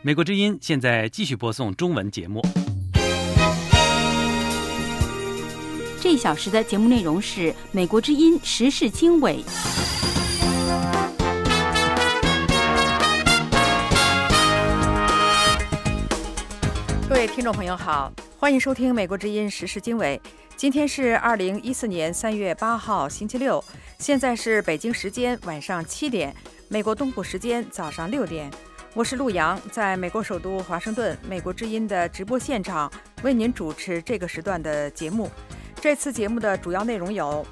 美国之音现在继续播送中文节目。这一小时的节目内容是美国之音时事经纬。各位听众朋友好，欢迎收听美国之音时事经纬。今天是二零一四年三月八号，星期六，现在是北京时间晚上七点，美国东部时间早上六点。我是陆洋，在美国首都华盛顿，美国之音的直播现场为您主持这个时段的节目。这次节目的主要内容有：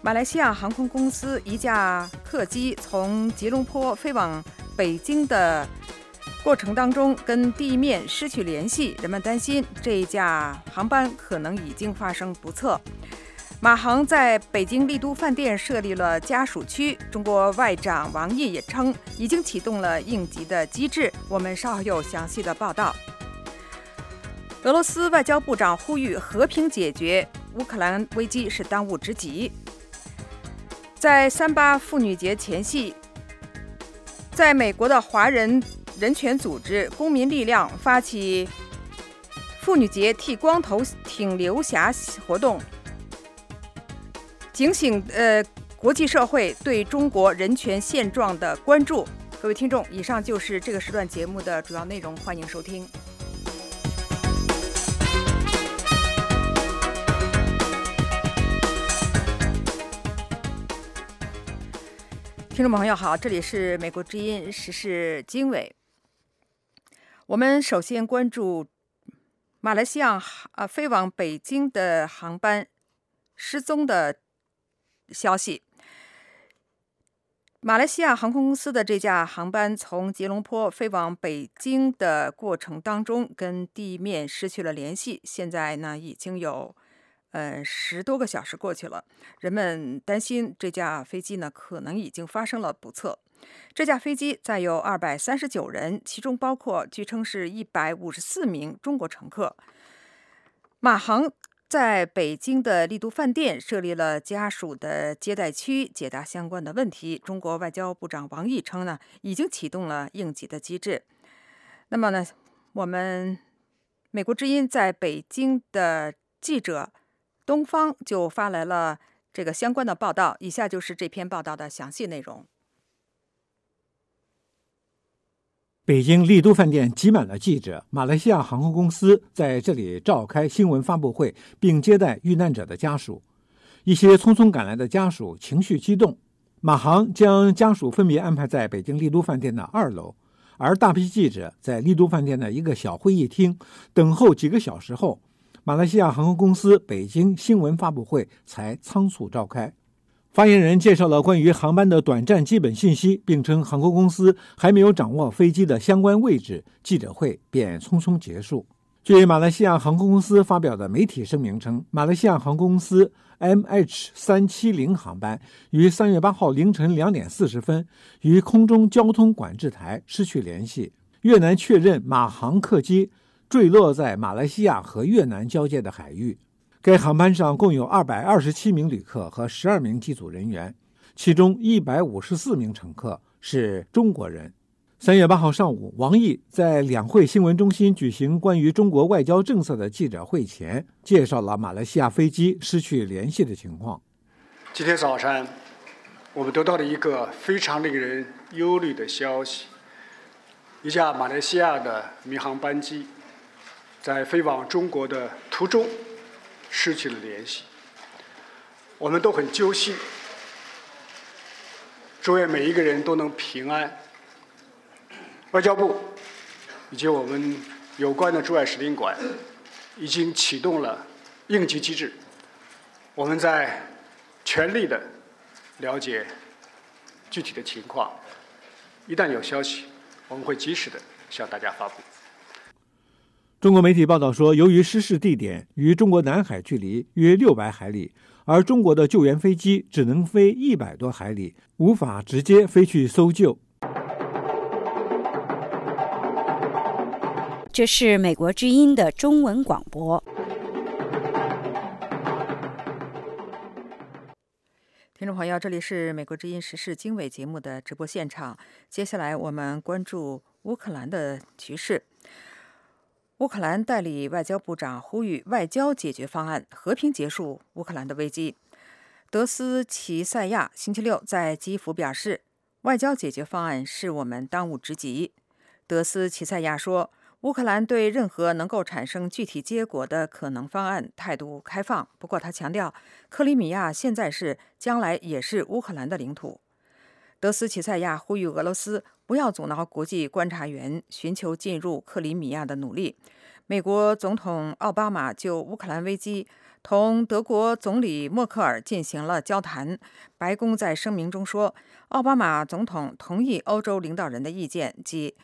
马来西亚航空公司一架客机从吉隆坡飞往北京的过程当中跟地面失去联系，人们担心这一架航班可能已经发生不测。马航在北京丽都饭店设立了家属区。中国外长王毅也称，已经启动了应急的机制。我们稍后有详细的报道。俄罗斯外交部长呼吁和平解决乌克兰危机是当务之急。在三八妇女节前夕，在美国的华人人权组织公民力量发起妇女节剃光头挺刘霞活动。警醒呃国际社会对中国人权现状的关注。各位听众，以上就是这个时段节目的主要内容，欢迎收听。听众朋友好，这里是美国之音时事经纬。我们首先关注马来西亚啊飞往北京的航班失踪的。消息：马来西亚航空公司的这架航班从吉隆坡飞往北京的过程当中，跟地面失去了联系。现在呢，已经有呃十多个小时过去了，人们担心这架飞机呢可能已经发生了不测。这架飞机载有二百三十九人，其中包括据称是一百五十四名中国乘客。马航。在北京的丽都饭店设立了家属的接待区，解答相关的问题。中国外交部长王毅称呢，已经启动了应急的机制。那么呢，我们美国之音在北京的记者东方就发来了这个相关的报道，以下就是这篇报道的详细内容。北京丽都饭店挤满了记者。马来西亚航空公司在这里召开新闻发布会，并接待遇难者的家属。一些匆匆赶来的家属情绪激动。马航将家属分别安排在北京丽都饭店的二楼，而大批记者在丽都饭店的一个小会议厅等候几个小时后，马来西亚航空公司北京新闻发布会才仓促召开。发言人介绍了关于航班的短暂基本信息，并称航空公司还没有掌握飞机的相关位置，记者会便匆匆结束。据马来西亚航空公司发表的媒体声明称，马来西亚航空公司 MH 三七零航班于三月八号凌晨两点四十分与空中交通管制台失去联系。越南确认马航客机坠落在马来西亚和越南交界的海域。该航班上共有二百二十七名旅客和十二名机组人员，其中一百五十四名乘客是中国人。三月八号上午，王毅在两会新闻中心举行关于中国外交政策的记者会前，介绍了马来西亚飞机失去联系的情况。今天早上，我们得到了一个非常令人忧虑的消息：一架马来西亚的民航班机在飞往中国的途中。失去了联系，我们都很揪心。祝愿每一个人都能平安。外交部以及我们有关的驻外使领馆已经启动了应急机制，我们在全力的了解具体的情况，一旦有消息，我们会及时的向大家发布。中国媒体报道说，由于失事地点与中国南海距离约六百海里，而中国的救援飞机只能飞一百多海里，无法直接飞去搜救。这是美国之音的中文广播。听众朋友，这里是美国之音时事经纬节目的直播现场。接下来，我们关注乌克兰的局势。乌克兰代理外交部长呼吁外交解决方案，和平结束乌克兰的危机。德斯齐塞亚星期六在基辅表示，外交解决方案是我们当务之急。德斯齐塞亚说，乌克兰对任何能够产生具体结果的可能方案态度开放。不过，他强调，克里米亚现在是，将来也是乌克兰的领土。德斯齐塞亚呼吁俄罗斯不要阻挠国际观察员寻求进入克里米亚的努力。美国总统奥巴马就乌克兰危机同德国总理默克尔进行了交谈。白宫在声明中说，奥巴马总统同意欧洲领导人的意见，即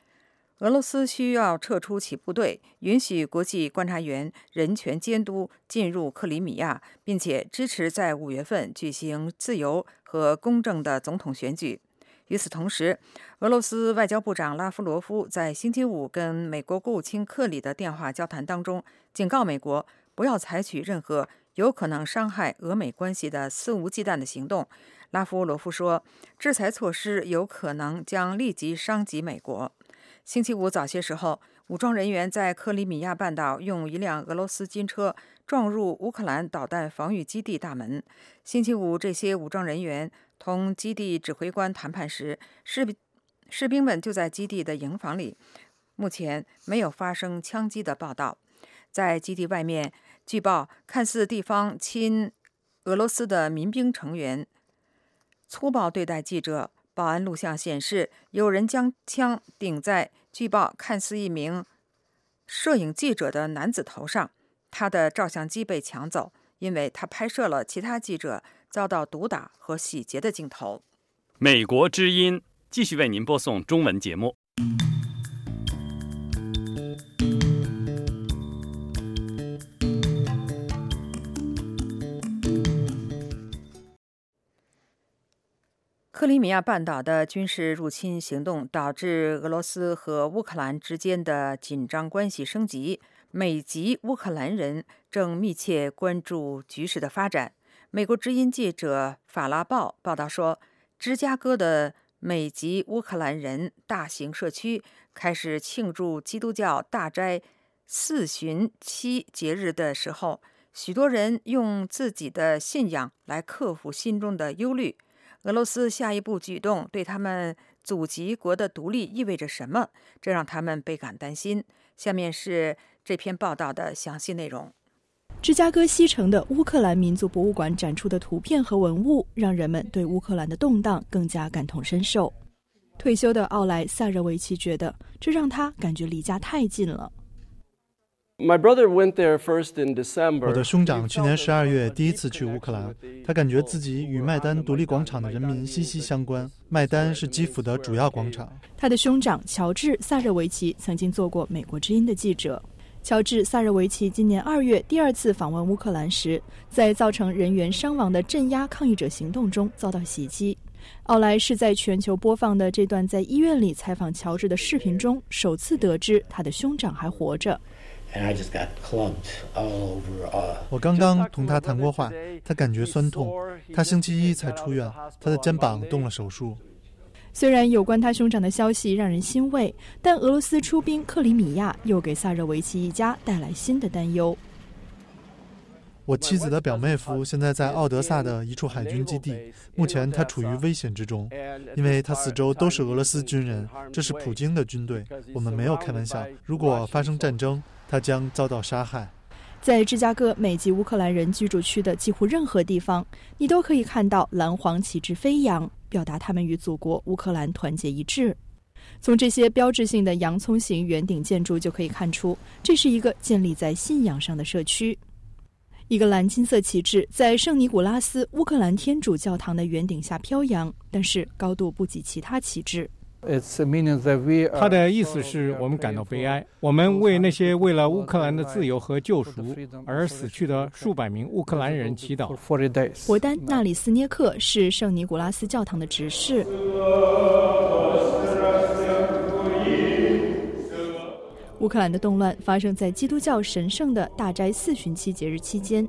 俄罗斯需要撤出其部队，允许国际观察员、人权监督进入克里米亚，并且支持在五月份举行自由和公正的总统选举。与此同时，俄罗斯外交部长拉夫罗夫在星期五跟美国国务卿克里的电话交谈当中，警告美国不要采取任何有可能伤害俄美关系的肆无忌惮的行动。拉夫罗夫说，制裁措施有可能将立即伤及美国。星期五早些时候，武装人员在克里米亚半岛用一辆俄罗斯军车撞入乌克兰导弹防御基地大门。星期五，这些武装人员。同基地指挥官谈判时，士兵士兵们就在基地的营房里。目前没有发生枪击的报道。在基地外面，据报看似地方亲俄罗斯的民兵成员粗暴对待记者。保安录像显示，有人将枪顶在据报看似一名摄影记者的男子头上，他的照相机被抢走，因为他拍摄了其他记者。遭到毒打和洗劫的镜头。美国之音继续为您播送中文节目。克里米亚半岛的军事入侵行动导致俄罗斯和乌克兰之间的紧张关系升级，美籍乌克兰人正密切关注局势的发展。美国之音记者法拉报报道说，芝加哥的美籍乌克兰人大型社区开始庆祝基督教大斋四旬期节日的时候，许多人用自己的信仰来克服心中的忧虑。俄罗斯下一步举动对他们祖籍国的独立意味着什么？这让他们倍感担心。下面是这篇报道的详细内容。芝加哥西城的乌克兰民族博物馆展出的图片和文物，让人们对乌克兰的动荡更加感同身受。退休的奥莱萨热维奇觉得，这让他感觉离家太近了。My brother went there first in December。我的兄长去年十二月第一次去乌克兰，他感觉自己与麦丹独立广场的人民息息相关。麦丹是基辅的主要广场。他的兄长乔治萨热维奇曾经做过美国之音的记者。乔治·萨热维奇今年二月第二次访问乌克兰时，在造成人员伤亡的镇压抗议者行动中遭到袭击。奥莱是在全球播放的这段在医院里采访乔治的视频中，首次得知他的兄长还活着。我刚刚同他谈过话，他感觉酸痛。他星期一才出院，他的肩膀动了手术。虽然有关他兄长的消息让人欣慰，但俄罗斯出兵克里米亚又给萨热维奇一家带来新的担忧。我妻子的表妹夫现在在奥德萨的一处海军基地，目前他处于危险之中，因为他四周都是俄罗斯军人，这是普京的军队。我们没有开玩笑，如果发生战争，他将遭到杀害。在芝加哥美籍乌克兰人居住区的几乎任何地方，你都可以看到蓝黄旗帜飞扬。表达他们与祖国乌克兰团结一致。从这些标志性的洋葱形圆顶建筑就可以看出，这是一个建立在信仰上的社区。一个蓝金色旗帜在圣尼古拉斯乌克兰天主教堂的圆顶下飘扬，但是高度不及其他旗帜。他的意思是我们感到悲哀，我们为那些为了乌克兰的自由和救赎而死去的数百名乌克兰人祈祷。博丹纳里斯涅克是圣尼古拉斯教堂的执事。乌克兰的动乱发生在基督教神圣的大斋四旬期节日期间。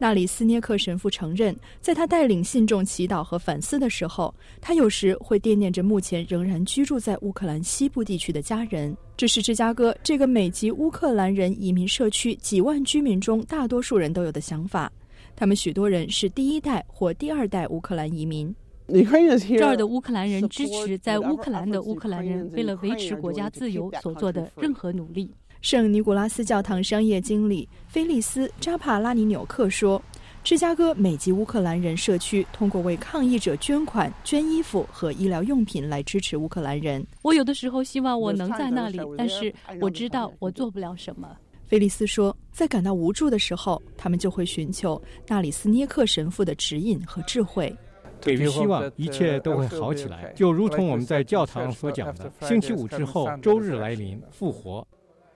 纳里斯涅克神父承认，在他带领信众祈祷和反思的时候，他有时会惦念着目前仍然居住在乌克兰西部地区的家人。这是芝加哥这个美籍乌克兰人移民社区几万居民中大多数人都有的想法。他们许多人是第一代或第二代乌克兰移民。这儿的乌克兰人支持在乌克兰的乌克兰人为了维持国家自由所做的任何努力。圣尼古拉斯教堂商业经理菲利斯·扎帕拉尼纽克说：“芝加哥美籍乌克兰人社区通过为抗议者捐款、捐衣服和医疗用品来支持乌克兰人。我有的时候希望我能在那里，但是我知道我做不了什么。”菲利斯说：“在感到无助的时候，他们就会寻求纳里斯涅克神父的指引和智慧。给予希望一切都会好起来，就如同我们在教堂所讲的：星期五之后，周日来临，复活。”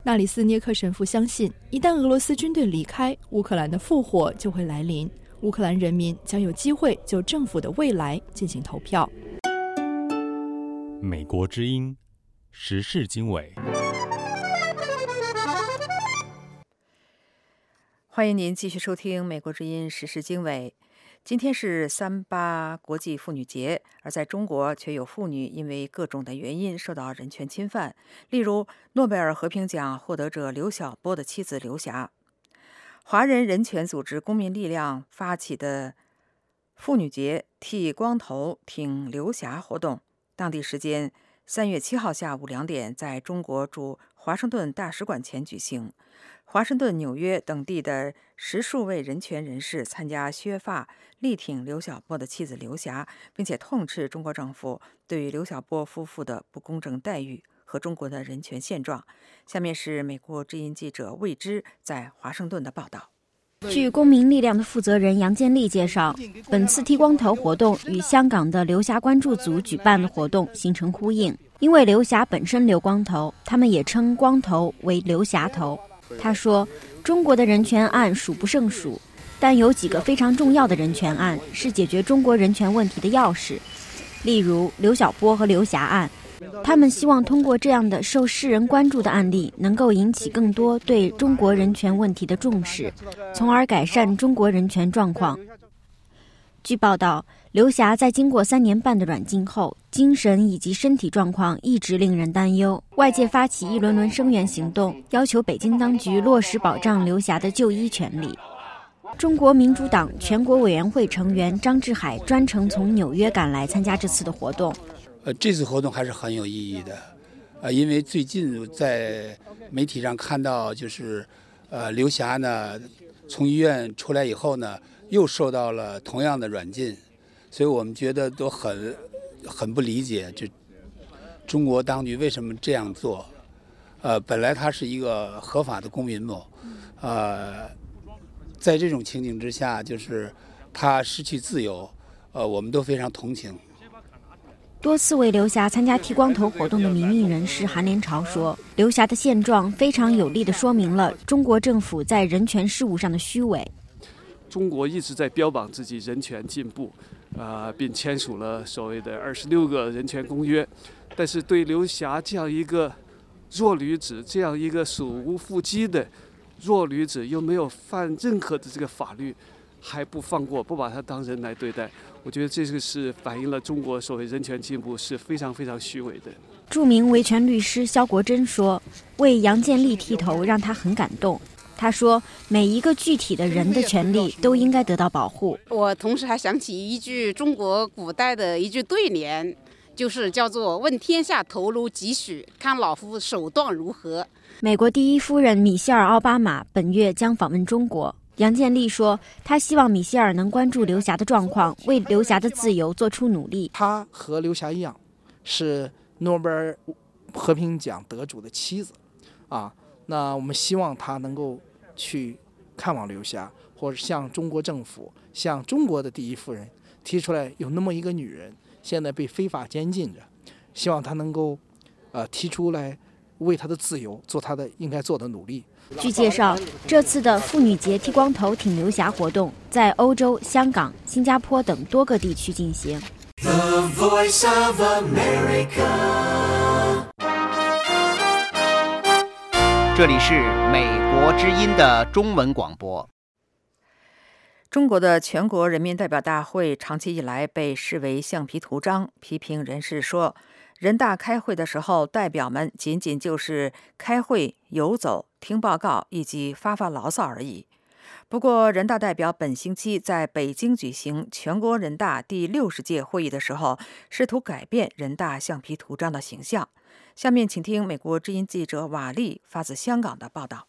纳里斯涅克神父相信，一旦俄罗斯军队离开乌克兰的复活就会来临，乌克兰人民将有机会就政府的未来进行投票。美国之音时事经纬，欢迎您继续收听《美国之音时事经纬》。今天是三八国际妇女节，而在中国却有妇女因为各种的原因受到人权侵犯。例如，诺贝尔和平奖获得者刘晓波的妻子刘霞。华人人权组织公民力量发起的妇女节剃光头挺刘霞活动，当地时间三月七号下午两点，在中国驻华盛顿大使馆前举行。华盛顿、纽约等地的十数位人权人士参加削发，力挺刘晓波的妻子刘霞，并且痛斥中国政府对于刘晓波夫妇的不公正待遇和中国的人权现状。下面是美国之音记者魏之在华盛顿的报道。据公民力量的负责人杨建立介绍，本次剃光头活动与香港的刘霞关注组举办的活动形成呼应，因为刘霞本身留光头，他们也称光头为刘霞头。他说：“中国的人权案数不胜数，但有几个非常重要的人权案是解决中国人权问题的钥匙，例如刘晓波和刘霞案。他们希望通过这样的受世人关注的案例，能够引起更多对中国人权问题的重视，从而改善中国人权状况。”据报道。刘霞在经过三年半的软禁后，精神以及身体状况一直令人担忧。外界发起一轮轮声援行动，要求北京当局落实保障刘霞的就医权利。中国民主党全国委员会成员张志海专程从纽约赶来参加这次的活动。呃，这次活动还是很有意义的，呃，因为最近在媒体上看到，就是呃，刘霞呢从医院出来以后呢，又受到了同样的软禁。所以我们觉得都很很不理解，就中国当局为什么这样做？呃，本来他是一个合法的公民嘛，呃，在这种情景之下，就是他失去自由，呃，我们都非常同情。多次为刘霞参加剃光头活动的民运人士韩连朝说：“刘霞的现状非常有力的说明了中国政府在人权事务上的虚伪。中国一直在标榜自己人权进步。”啊，并签署了所谓的二十六个人权公约，但是对刘霞这样一个弱女子，这样一个手无缚鸡的弱女子，又没有犯任何的这个法律，还不放过，不把她当人来对待，我觉得这个是反映了中国所谓人权进步是非常非常虚伪的。著名维权律师肖国珍说：“为杨建立剃头，让他很感动。”他说：“每一个具体的人的权利都应该得到保护。”我同时还想起一句中国古代的一句对联，就是叫做“问天下头颅几许，看老夫手段如何。”美国第一夫人米歇尔·奥巴马本月将访问中国。杨建立说：“他希望米歇尔能关注刘霞的状况，为刘霞的自由做出努力。”他和刘霞一样，是诺贝尔和平奖得主的妻子，啊。那我们希望他能够去看望刘霞，或者向中国政府、向中国的第一夫人提出来，有那么一个女人现在被非法监禁着，希望她能够呃提出来为她的自由做她的应该做的努力。据介绍，这次的妇女节剃光头挺刘霞活动在欧洲、香港、新加坡等多个地区进行。The Voice of America。这里是美国之音的中文广播。中国的全国人民代表大会长期以来被视为橡皮图章。批评人士说，人大开会的时候，代表们仅仅就是开会、游走、听报告以及发发牢骚而已。不过，人大代表本星期在北京举行全国人大第六十届会议的时候，试图改变人大橡皮图章的形象。下面请听美国之音记者瓦利发自香港的报道。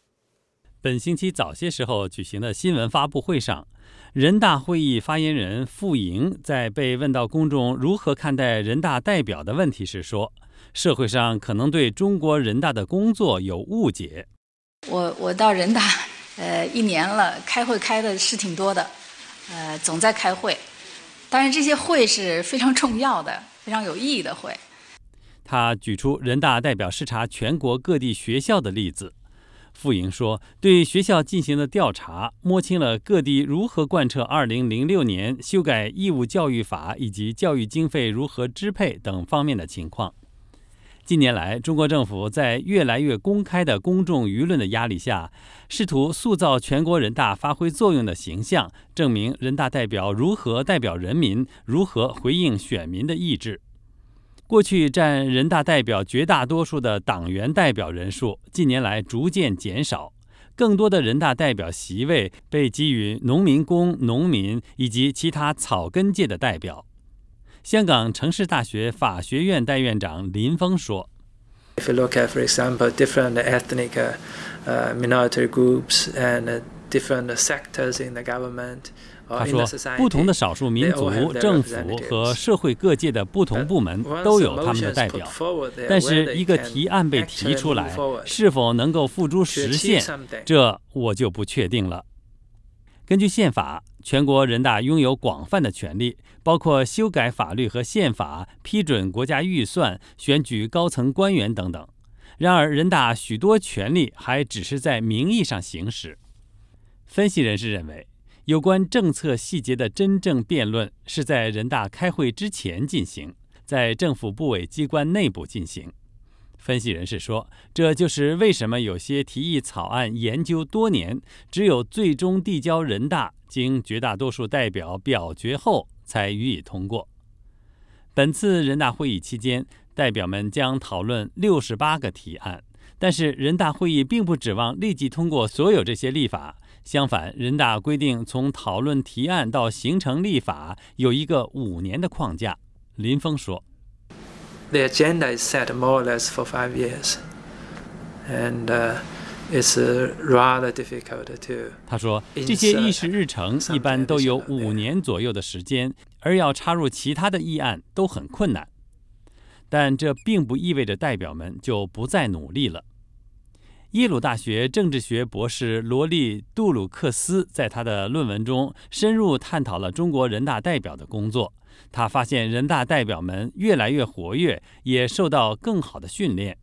本星期早些时候举行的新闻发布会上，人大会议发言人傅莹在被问到公众如何看待人大代表的问题时说：“社会上可能对中国人大的工作有误解。我我到人大，呃，一年了，开会开的是挺多的，呃，总在开会，但是这些会是非常重要的、非常有意义的会。”他举出人大代表视察全国各地学校的例子。傅莹说：“对学校进行的调查，摸清了各地如何贯彻2006年修改义务教育法以及教育经费如何支配等方面的情况。近年来，中国政府在越来越公开的公众舆论的压力下，试图塑造全国人大发挥作用的形象，证明人大代表如何代表人民，如何回应选民的意志。”过去占人大代表绝大多数的党员代表人数，近年来逐渐减少，更多的人大代表席位被给予农民工、农民以及其他草根界的代表。香港城市大学法学院代院长林峰说：“If you look at, for example, different ethnic, uh, minority groups and different sectors in the government.” 他说：“不同的少数民族、政府和社会各界的不同部门都有他们的代表，但是一个提案被提出来，是否能够付诸实现，这我就不确定了。”根据宪法，全国人大拥有广泛的权利，包括修改法律和宪法、批准国家预算、选举高层官员等等。然而，人大许多权利还只是在名义上行使。分析人士认为。有关政策细节的真正辩论是在人大开会之前进行，在政府部委机关内部进行。分析人士说，这就是为什么有些提议草案研究多年，只有最终递交人大，经绝大多数代表表决后才予以通过。本次人大会议期间，代表们将讨论六十八个提案，但是人大会议并不指望立即通过所有这些立法。相反，人大规定从讨论提案到形成立法有一个五年的框架。林峰说：“The agenda is set more or less for five years, and it's rather difficult to。”他说：“这些议事日程一般都有五年左右的时间，而要插入其他的议案都很困难。但这并不意味着代表们就不再努力了。”耶鲁大学政治学博士罗莉·杜鲁克斯在他的论文中深入探讨了中国人大代表的工作。他发现，人大代表们越来越活跃，也受到更好的训练。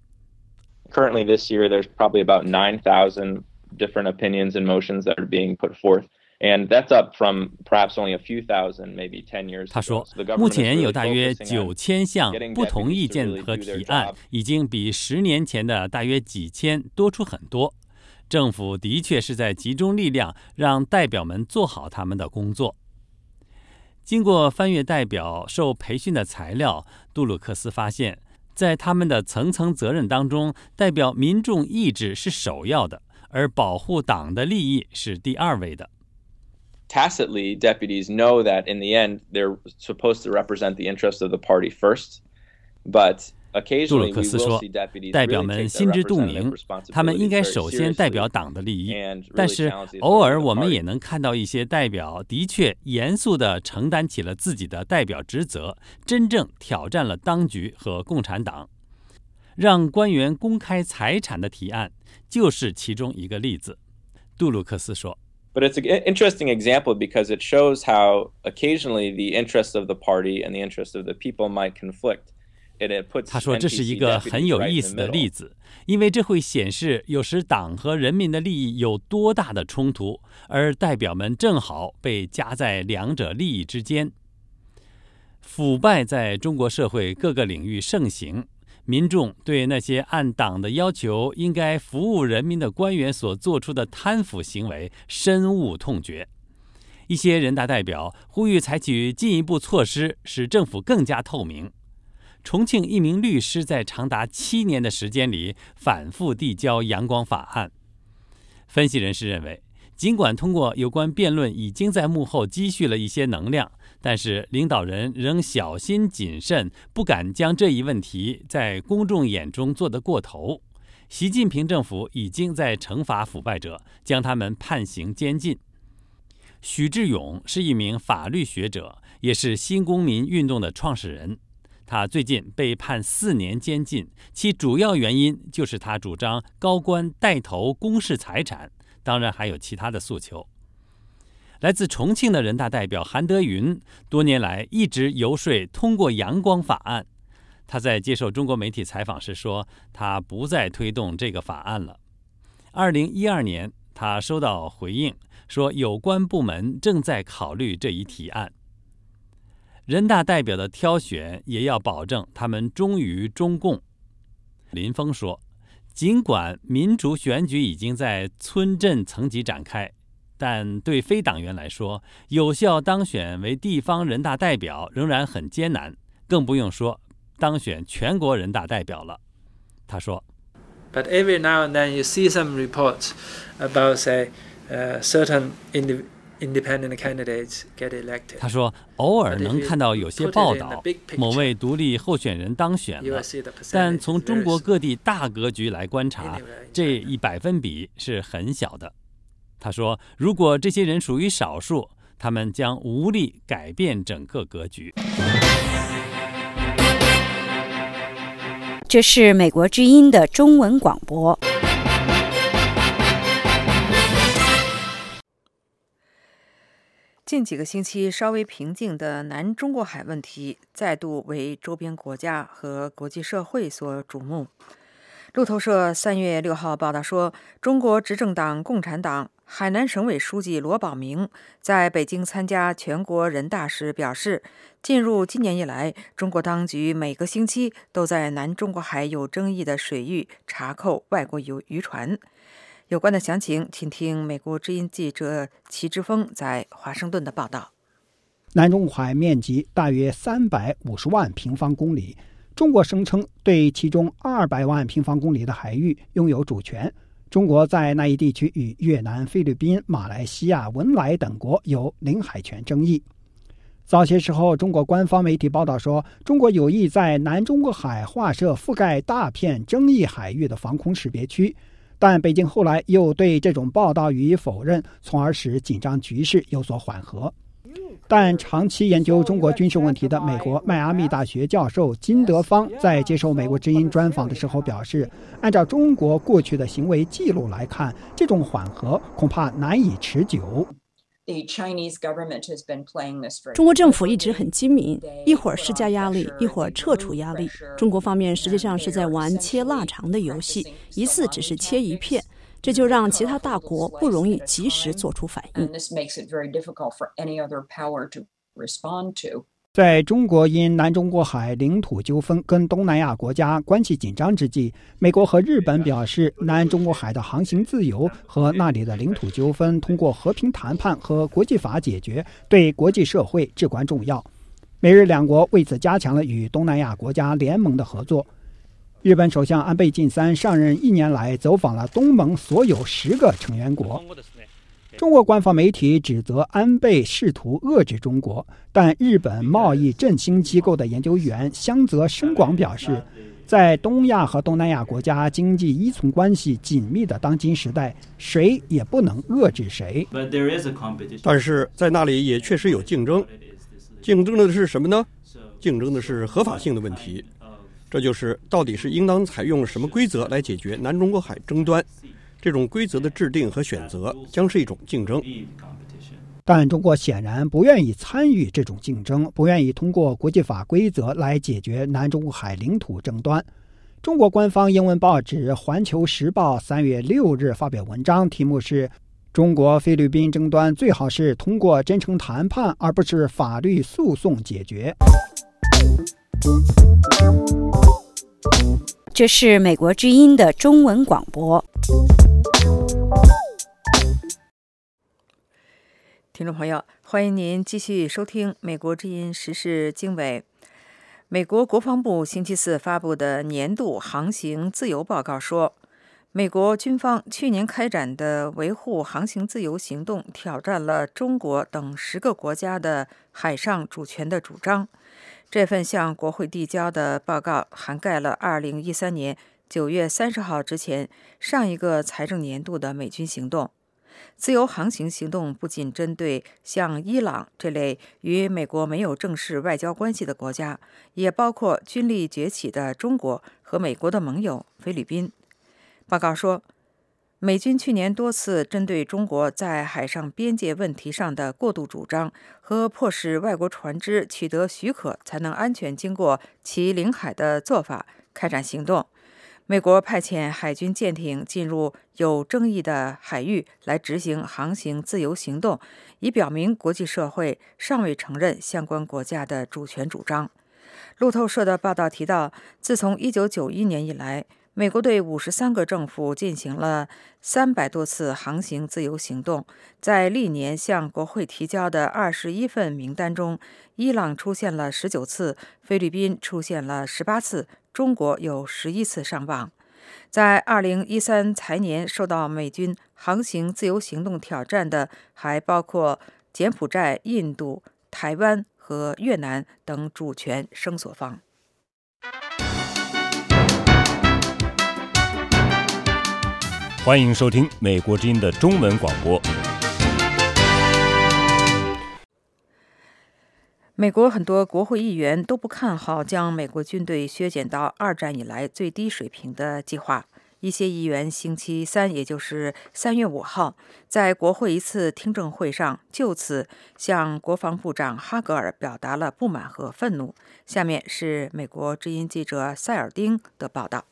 Currently, this year, there's probably about nine thousand different opinions and motions that are being put forth. And that's up from perhaps only a few thousand, maybe ten years. 他说，目前有大约九千项不同意见和提案，已经比十年前的大约几千多出很多。政府的确是在集中力量，让代表们做好他们的工作。经过翻阅代表受培训的材料，杜鲁克斯发现，在他们的层层责任当中，代表民众意志是首要的，而保护党的利益是第二位的。Tacitly, deputies know that in the end they're supposed to represent the interests of the party first, but 杜鲁克斯说：“代表们心知肚明，他们应该首先代表党的利益。但是偶尔我们也能看到一些代表的确严肃地承担起了自己的代表职责，真正挑战了当局和共产党。让官员公开财产的提案就是其中一个例子。”杜鲁克斯说。But it's an interesting example because it shows how occasionally the interests of the party and the interests of the people might conflict. 他说：“这是一个很有意思的例子，因为这会显示有时党和人民的利益有多大的冲突，而代表们正好被夹在两者利益之间。腐败在中国社会各个领域盛行。”民众对那些按党的要求应该服务人民的官员所做出的贪腐行为深恶痛绝。一些人大代表呼吁采取进一步措施，使政府更加透明。重庆一名律师在长达七年的时间里反复递交阳光法案。分析人士认为，尽管通过有关辩论已经在幕后积蓄了一些能量，但是领导人仍小心谨慎，不敢将这一问题在公众眼中做得过头。习近平政府已经在惩罚腐败者，将他们判刑监禁。许志勇是一名法律学者，也是新公民运动的创始人。他最近被判四年监禁，其主要原因就是他主张高官带头公示财产，当然还有其他的诉求。来自重庆的人大代表韩德云多年来一直游说通过阳光法案。他在接受中国媒体采访时说：“他不再推动这个法案了。”二零一二年，他收到回应。说有关部门正在考虑这一提案。人大代表的挑选也要保证他们忠于中共。林峰说，尽管民主选举已经在村镇层级展开，但对非党员来说，有效当选为地方人大代表仍然很艰难，更不用说当选全国人大代表了。他说：“But every now and then you see some reports about say.” certain independent candidates get elected。他说，偶尔能看到有些报道，某位独立候选人当选了，但从中国各地大格局来观察，这一百分比是很小的。他说，如果这些人属于少数，他们将无力改变整个格局。这是美国之音的中文广播。近几个星期稍微平静的南中国海问题，再度为周边国家和国际社会所瞩目。路透社三月六号报道说，中国执政党共产党海南省委书记罗保明在北京参加全国人大时表示，进入今年以来，中国当局每个星期都在南中国海有争议的水域查扣外国游渔船。有关的详情，请听美国之音记者齐之峰在华盛顿的报道。南中国海面积大约三百五十万平方公里，中国声称对其中二百万平方公里的海域拥有主权。中国在那一地区与越南、菲律宾、马来西亚、文莱等国有领海权争议。早些时候，中国官方媒体报道说，中国有意在南中国海划设覆盖大片争议海域的防空识别区。但北京后来又对这种报道予以否认，从而使紧张局势有所缓和。但长期研究中国军事问题的美国迈阿密大学教授金德芳在接受美国之音专访的时候表示，按照中国过去的行为记录来看，这种缓和恐怕难以持久。中国政府一直很精明，一会儿施加压力，一会儿撤除压力。中国方面实际上是在玩切腊肠的游戏，一次只是切一片，这就让其他大国不容易及时做出反应。在中国因南中国海领土纠纷跟东南亚国家关系紧张之际，美国和日本表示，南中国海的航行自由和那里的领土纠纷通过和平谈判和国际法解决，对国际社会至关重要。美日两国为此加强了与东南亚国家联盟的合作。日本首相安倍晋三上任一年来，走访了东盟所有十个成员国。中国官方媒体指责安倍试图遏制中国，但日本贸易振兴机构的研究员香泽深广表示，在东亚和东南亚国家经济依存关系紧密的当今时代，谁也不能遏制谁。但是在那里也确实有竞争，竞争的是什么呢？竞争的是合法性的问题，这就是到底是应当采用什么规则来解决南中国海争端。这种规则的制定和选择将是一种竞争，但中国显然不愿意参与这种竞争，不愿意通过国际法规则来解决南中国海领土争端。中国官方英文报纸《环球时报》三月六日发表文章，题目是“中国菲律宾争端最好是通过真诚谈判，而不是法律诉讼解决”。这是美国之音的中文广播。听众朋友，欢迎您继续收听《美国之音时事经纬》。美国国防部星期四发布的年度航行自由报告说，美国军方去年开展的维护航行自由行动，挑战了中国等十个国家的海上主权的主张。这份向国会递交的报告涵盖了2013年9月30号之前上一个财政年度的美军行动。自由航行行动不仅针对像伊朗这类与美国没有正式外交关系的国家，也包括军力崛起的中国和美国的盟友菲律宾。报告说，美军去年多次针对中国在海上边界问题上的过度主张和迫使外国船只取得许可才能安全经过其领海的做法开展行动。美国派遣海军舰艇进入有争议的海域来执行航行自由行动，以表明国际社会尚未承认相关国家的主权主张。路透社的报道提到，自从1991年以来，美国对53个政府进行了300多次航行自由行动。在历年向国会提交的21份名单中，伊朗出现了19次，菲律宾出现了18次。中国有十一次上榜，在二零一三财年受到美军航行自由行动挑战的，还包括柬埔寨、印度、台湾和越南等主权声索方。欢迎收听《美国之音》的中文广播。美国很多国会议员都不看好将美国军队削减到二战以来最低水平的计划。一些议员星期三，也就是三月五号，在国会一次听证会上就此向国防部长哈格尔表达了不满和愤怒。下面是美国之音记者塞尔丁的报道：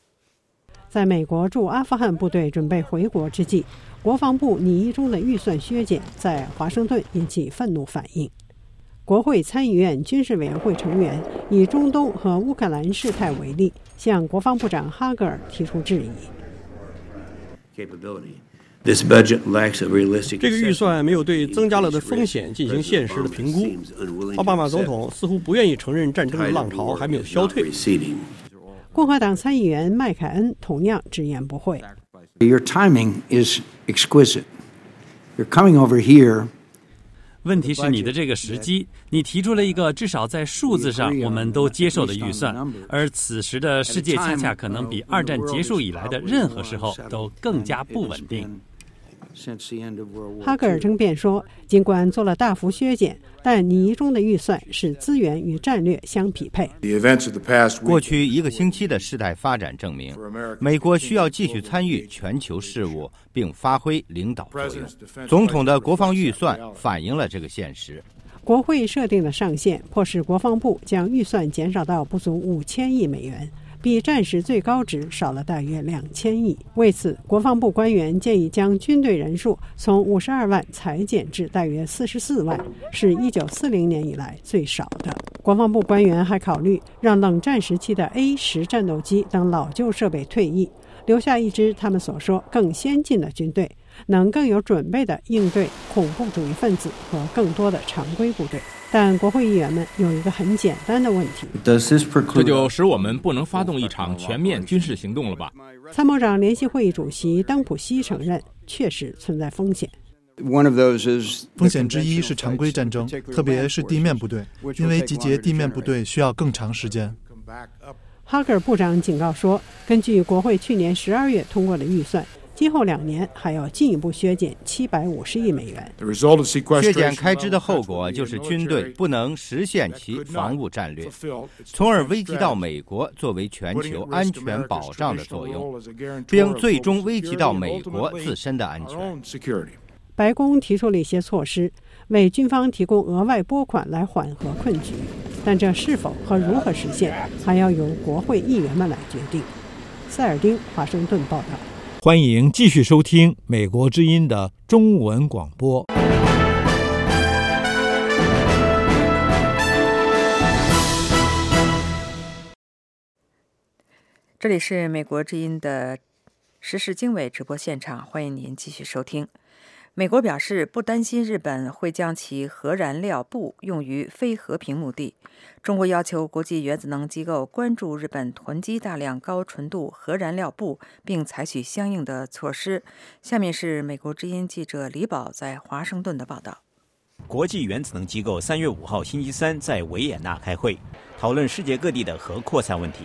在美国驻阿富汗部队准备回国之际，国防部拟议中的预算削减在华盛顿引起愤怒反应。国会参议院军事委员会成员以中东和乌克兰事态为例，向国防部长哈格尔提出质疑。这个预算没有对增加了的风险进行现实的评估。奥巴马总统似乎不愿意承认战争的浪潮还没有消退。共和党参议员麦凯恩同样直言不讳。Your timing is exquisite. You're coming over here. 问题是你的这个时机，你提出了一个至少在数字上我们都接受的预算，而此时的世界恰恰可能比二战结束以来的任何时候都更加不稳定。哈格尔争辩说，尽管做了大幅削减，但拟议中的预算是资源与战略相匹配。过去一个星期的事态发展证明，美国需要继续参与全球事务并发挥领导作用。总统的国防预算反映了这个现实。国会设定的上限迫使国防部将预算减少到不足五千亿美元。比战时最高值少了大约两千亿。为此，国防部官员建议将军队人数从五十二万裁减至大约四十四万，是一九四零年以来最少的。国防部官员还考虑让冷战时期的 A 十战斗机等老旧设备退役，留下一支他们所说更先进的军队，能更有准备地应对恐怖主义分子和更多的常规部队。但国会议员们有一个很简单的问题：这就使我们不能发动一场全面军事行动了吧？参谋长联席会议主席登普西承认，确实存在风险。风险之一是常规战争，特别是地面部队，因为集结地面部队需要更长时间。哈格尔部长警告说，根据国会去年十二月通过的预算。今后两年还要进一步削减七百五十亿美元。削减开支的后果就是军队不能实现其防务战略，从而危及到美国作为全球安全保障的作用，并最终危及到美国自身的安全。白宫提出了一些措施，为军方提供额外拨款来缓和困局，但这是否和如何实现，还要由国会议员们来决定。塞尔丁，华盛顿报道。欢迎继续收听《美国之音》的中文广播。这里是《美国之音》的时事经纬直播现场，欢迎您继续收听。美国表示不担心日本会将其核燃料布用于非和平目的。中国要求国际原子能机构关注日本囤积大量高纯度核燃料布，并采取相应的措施。下面是美国之音记者李宝在华盛顿的报道。国际原子能机构三月五号星期三在维也纳开会，讨论世界各地的核扩散问题。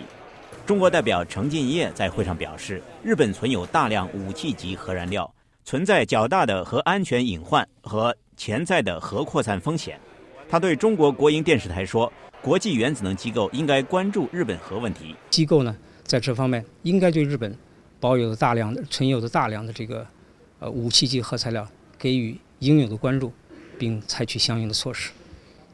中国代表程敬业在会上表示，日本存有大量武器级核燃料。存在较大的核安全隐患和潜在的核扩散风险。他对中国国营电视台说：“国际原子能机构应该关注日本核问题。机构呢，在这方面应该对日本保有的大量的存有的大量的这个呃武器级核材料给予应有的关注，并采取相应的措施。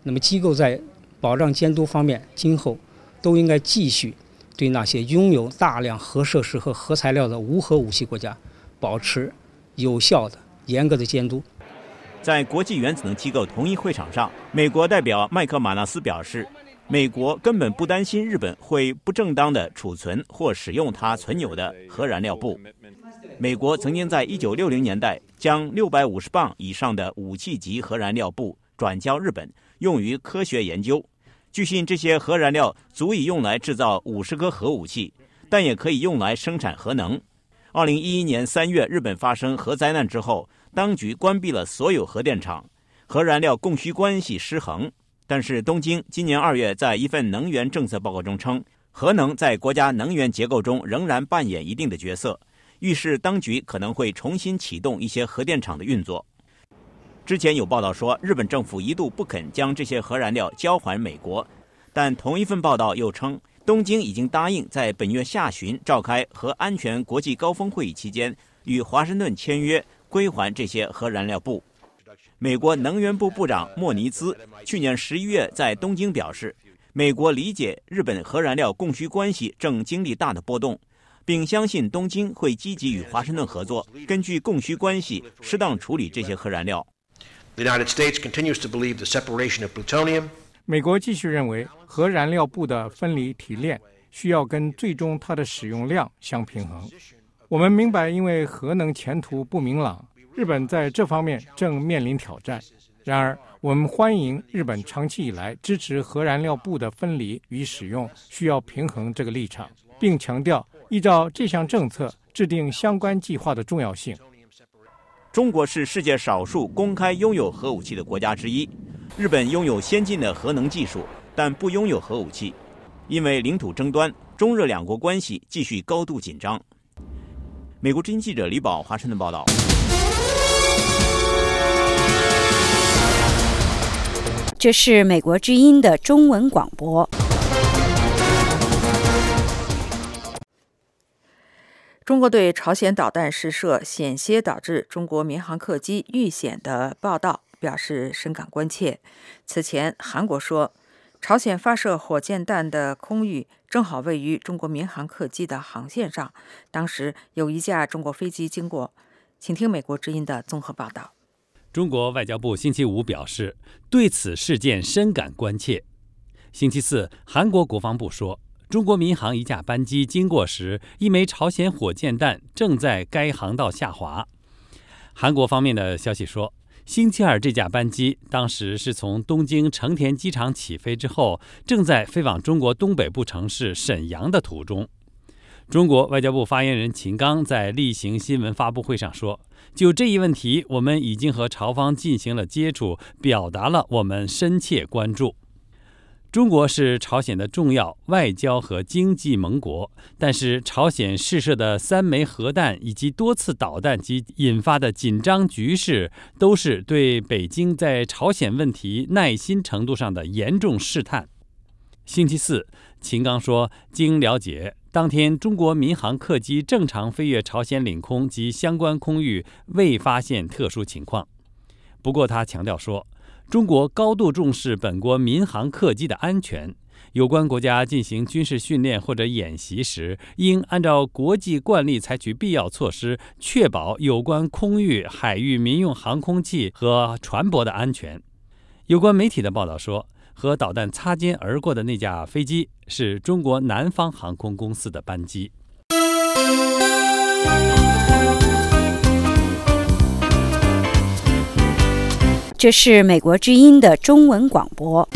那么，机构在保障监督方面，今后都应该继续对那些拥有大量核设施和核材料的无核武器国家保持。”有效的、严格的监督。在国际原子能机构同一会场上，美国代表麦克马纳斯表示，美国根本不担心日本会不正当的储存或使用它存有的核燃料布。美国曾经在1960年代将650磅以上的武器级核燃料布转交日本，用于科学研究。据信，这些核燃料足以用来制造50颗核武器，但也可以用来生产核能。二零一一年三月，日本发生核灾难之后，当局关闭了所有核电厂，核燃料供需关系失衡。但是，东京今年二月在一份能源政策报告中称，核能在国家能源结构中仍然扮演一定的角色，预示当局可能会重新启动一些核电厂的运作。之前有报道说，日本政府一度不肯将这些核燃料交还美国，但同一份报道又称。东京已经答应在本月下旬召开核安全国际高峰会议期间，与华盛顿签约归还这些核燃料布。美国能源部部长莫尼兹去年十一月在东京表示，美国理解日本核燃料供需关系正经历大的波动，并相信东京会积极与华盛顿合作，根据供需关系适当处理这些核燃料。The United States continues to believe the separation of plutonium. 美国继续认为，核燃料布的分离提炼需要跟最终它的使用量相平衡。我们明白，因为核能前途不明朗，日本在这方面正面临挑战。然而，我们欢迎日本长期以来支持核燃料布的分离与使用需要平衡这个立场，并强调依照这项政策制定相关计划的重要性。中国是世界少数公开拥有核武器的国家之一。日本拥有先进的核能技术，但不拥有核武器。因为领土争端，中日两国关系继续高度紧张。美国之音记者李宝华盛顿报道。这是美国之音的中文广播。中国对朝鲜导弹试射险些导致中国民航客机遇险的报道。表示深感关切。此前，韩国说，朝鲜发射火箭弹的空域正好位于中国民航客机的航线上，当时有一架中国飞机经过。请听美国之音的综合报道。中国外交部星期五表示，对此事件深感关切。星期四，韩国国防部说，中国民航一架班机经过时，一枚朝鲜火箭弹正在该航道下滑。韩国方面的消息说。星期二，这架班机当时是从东京成田机场起飞之后，正在飞往中国东北部城市沈阳的途中。中国外交部发言人秦刚在例行新闻发布会上说：“就这一问题，我们已经和朝方进行了接触，表达了我们深切关注。”中国是朝鲜的重要外交和经济盟国，但是朝鲜试射的三枚核弹以及多次导弹及引发的紧张局势，都是对北京在朝鲜问题耐心程度上的严重试探。星期四，秦刚说，经了解，当天中国民航客机正常飞越朝鲜领空及相关空域，未发现特殊情况。不过，他强调说。中国高度重视本国民航客机的安全。有关国家进行军事训练或者演习时，应按照国际惯例采取必要措施，确保有关空域、海域民用航空器和船舶的安全。有关媒体的报道说，和导弹擦肩而过的那架飞机是中国南方航空公司的班机。这是美国之音的中文广播。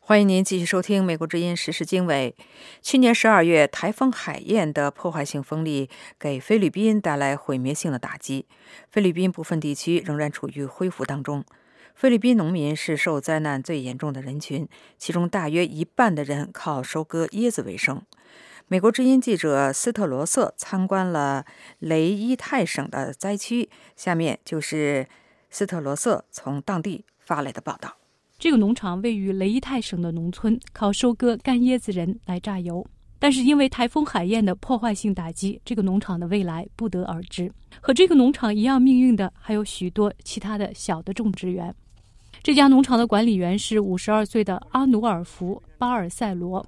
欢迎您继续收听《美国之音时事经纬》。去年十二月，台风海燕的破坏性风力给菲律宾带来毁灭性的打击，菲律宾部分地区仍然处于恢复当中。菲律宾农民是受灾难最严重的人群，其中大约一半的人靠收割椰子为生。美国之音记者斯特罗瑟参观了雷伊泰省的灾区，下面就是斯特罗瑟从当地发来的报道。这个农场位于雷伊泰省的农村，靠收割干椰子仁来榨油。但是因为台风海燕的破坏性打击，这个农场的未来不得而知。和这个农场一样命运的还有许多其他的小的种植园。这家农场的管理员是五十二岁的阿努尔福·巴尔塞罗。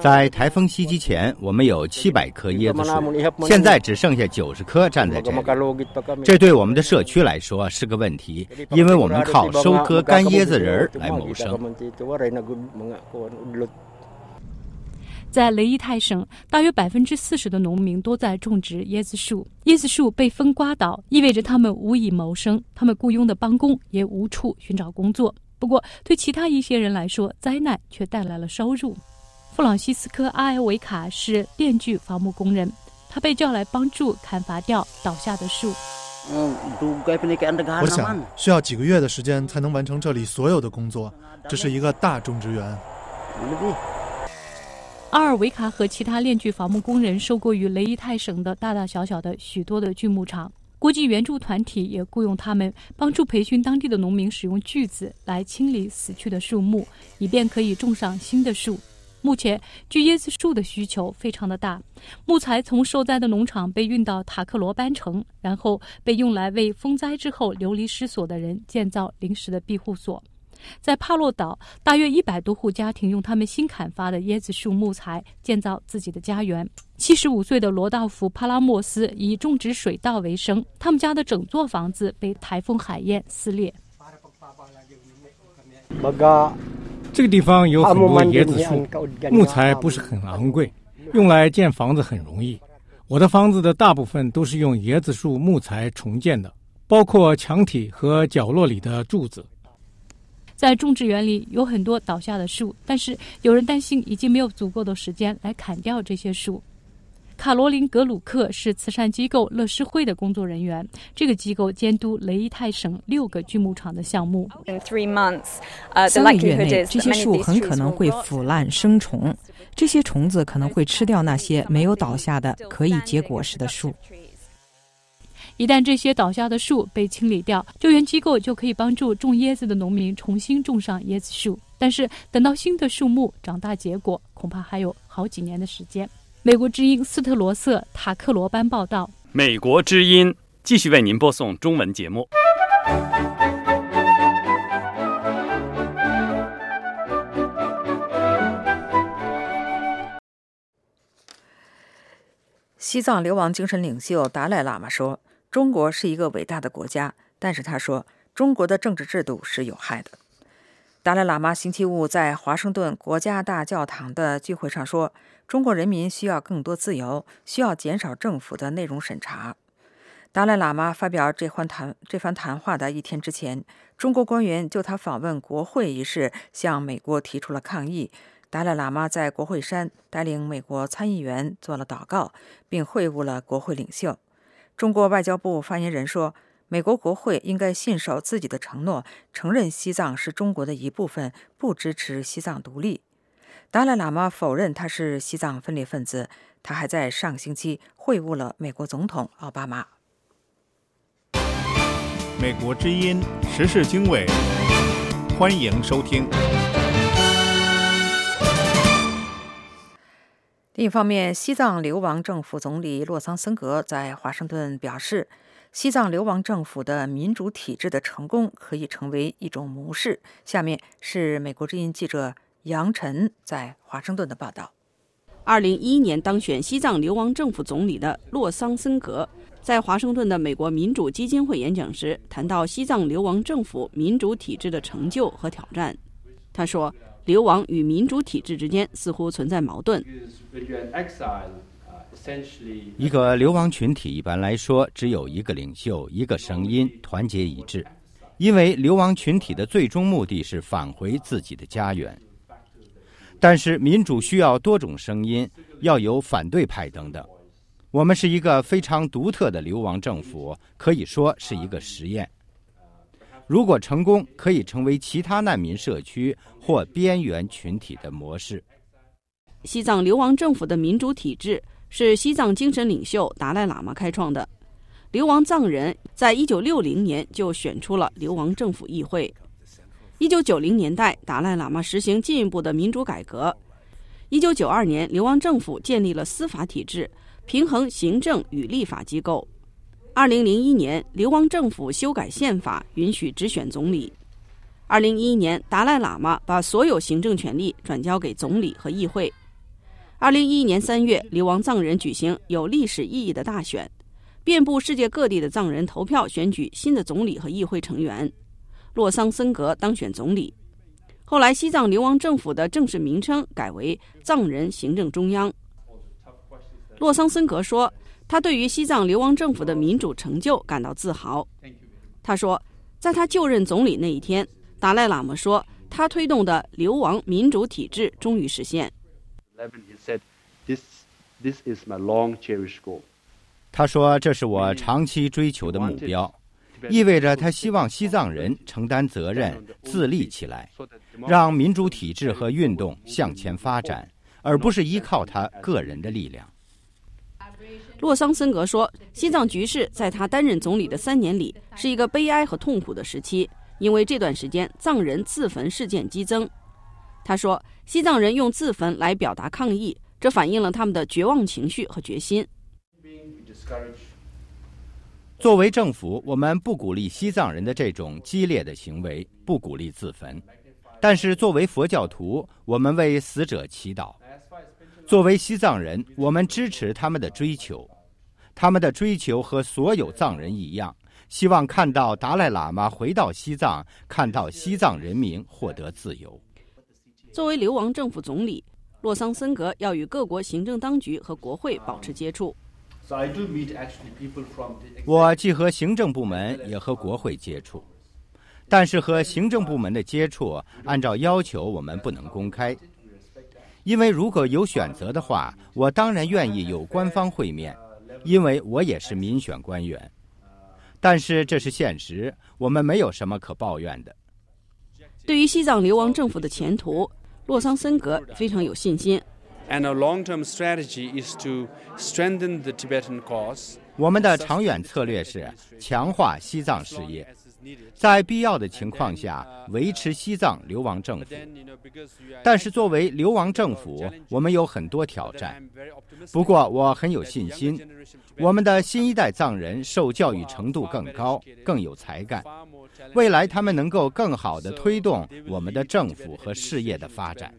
在台风袭击前，我们有七百棵椰子树，现在只剩下九十棵站在这里。这对我们的社区来说是个问题，因为我们靠收割干椰子仁来谋生。在雷伊泰省，大约百分之四十的农民都在种植椰子树。椰子树被风刮倒，意味着他们无以谋生，他们雇佣的帮工也无处寻找工作。不过，对其他一些人来说，灾难却带来了收入。弗朗西斯科·阿埃维卡是电锯伐木工人，他被叫来帮助砍伐掉倒下的树。我想需要几个月的时间才能完成这里所有的工作。这是一个大种植园。阿尔维卡和其他炼锯伐木工人受雇于雷伊泰省的大大小小的许多的锯木厂。国际援助团体也雇佣他们帮助培训当地的农民使用锯子来清理死去的树木，以便可以种上新的树。目前锯椰子树的需求非常的大，木材从受灾的农场被运到塔克罗班城，然后被用来为风灾之后流离失所的人建造临时的庇护所。在帕洛岛，大约一百多户家庭用他们新砍伐的椰子树木材建造自己的家园。七十五岁的罗道夫·帕拉莫斯以种植水稻为生，他们家的整座房子被台风海燕撕裂。这个地方有很多椰子树，木材不是很昂贵，用来建房子很容易。我的房子的大部分都是用椰子树木材重建的，包括墙体和角落里的柱子。在种植园里有很多倒下的树，但是有人担心已经没有足够的时间来砍掉这些树。卡罗琳·格鲁克是慈善机构乐施会的工作人员，这个机构监督雷伊泰省六个锯木厂的项目。三个月内，这些树很可能会腐烂生虫，这些虫子可能会吃掉那些没有倒下的可以结果实的树。一旦这些倒下的树被清理掉，救援机构就可以帮助种椰子的农民重新种上椰子树。但是，等到新的树木长大结果，恐怕还有好几年的时间。美国之音斯特罗瑟塔克罗班报道。美国之音继续为您播送中文节目。西藏流亡精神领袖达赖喇嘛说。中国是一个伟大的国家，但是他说中国的政治制度是有害的。达赖喇嘛星期五在华盛顿国家大教堂的聚会上说：“中国人民需要更多自由，需要减少政府的内容审查。”达赖喇嘛发表这番谈这番谈话的一天之前，中国官员就他访问国会一事向美国提出了抗议。达赖喇嘛在国会山带领美国参议员做了祷告，并会晤了国会领袖。中国外交部发言人说：“美国国会应该信守自己的承诺，承认西藏是中国的一部分，不支持西藏独立。”达赖喇嘛否认他是西藏分裂分子。他还在上星期会晤了美国总统奥巴马。美国之音时事经纬，欢迎收听。另一方面，西藏流亡政府总理洛桑森格在华盛顿表示，西藏流亡政府的民主体制的成功可以成为一种模式。下面是美国之音记者杨晨在华盛顿的报道。二零一一年当选西藏流亡政府总理的洛桑森格在华盛顿的美国民主基金会演讲时谈到西藏流亡政府民主体制的成就和挑战。他说。流亡与民主体制之间似乎存在矛盾。一个流亡群体一般来说只有一个领袖，一个声音，团结一致，因为流亡群体的最终目的是返回自己的家园。但是民主需要多种声音，要有反对派等等。我们是一个非常独特的流亡政府，可以说是一个实验。如果成功，可以成为其他难民社区或边缘群体的模式。西藏流亡政府的民主体制是西藏精神领袖达赖喇嘛开创的。流亡藏人在一九六零年就选出了流亡政府议会。一九九零年代，达赖喇嘛实行进一步的民主改革。一九九二年，流亡政府建立了司法体制，平衡行政与立法机构。二零零一年，流亡政府修改宪法，允许直选总理。二零一一年，达赖喇嘛把所有行政权力转交给总理和议会。二零一一年三月，流亡藏人举行有历史意义的大选，遍布世界各地的藏人投票选举新的总理和议会成员。洛桑森格当选总理。后来，西藏流亡政府的正式名称改为藏人行政中央。洛桑森格说。他对于西藏流亡政府的民主成就感到自豪。他说，在他就任总理那一天，达赖喇嘛说，他推动的流亡民主体制终于实现。他说：“这是我长期追求的目标，意味着他希望西藏人承担责任，自立起来，让民主体制和运动向前发展，而不是依靠他个人的力量。”洛桑森格说：“西藏局势在他担任总理的三年里是一个悲哀和痛苦的时期，因为这段时间藏人自焚事件激增。”他说：“西藏人用自焚来表达抗议，这反映了他们的绝望情绪和决心。”作为政府，我们不鼓励西藏人的这种激烈的行为，不鼓励自焚。但是，作为佛教徒，我们为死者祈祷。作为西藏人，我们支持他们的追求。他们的追求和所有藏人一样，希望看到达赖喇嘛回到西藏，看到西藏人民获得自由。作为流亡政府总理，洛桑森格要与各国行政当局和国会保持接触。我既和行政部门，也和国会接触，但是和行政部门的接触，按照要求我们不能公开。因为如果有选择的话，我当然愿意有官方会面，因为我也是民选官员。但是这是现实，我们没有什么可抱怨的。对于西藏流亡政府的前途，洛桑森格非常有信心。我们的长远策略是强化西藏事业。在必要的情况下维持西藏流亡政府，但是作为流亡政府，我们有很多挑战。不过我很有信心，我们的新一代藏人受教育程度更高，更有才干，未来他们能够更好地推动我们的政府和事业的发展。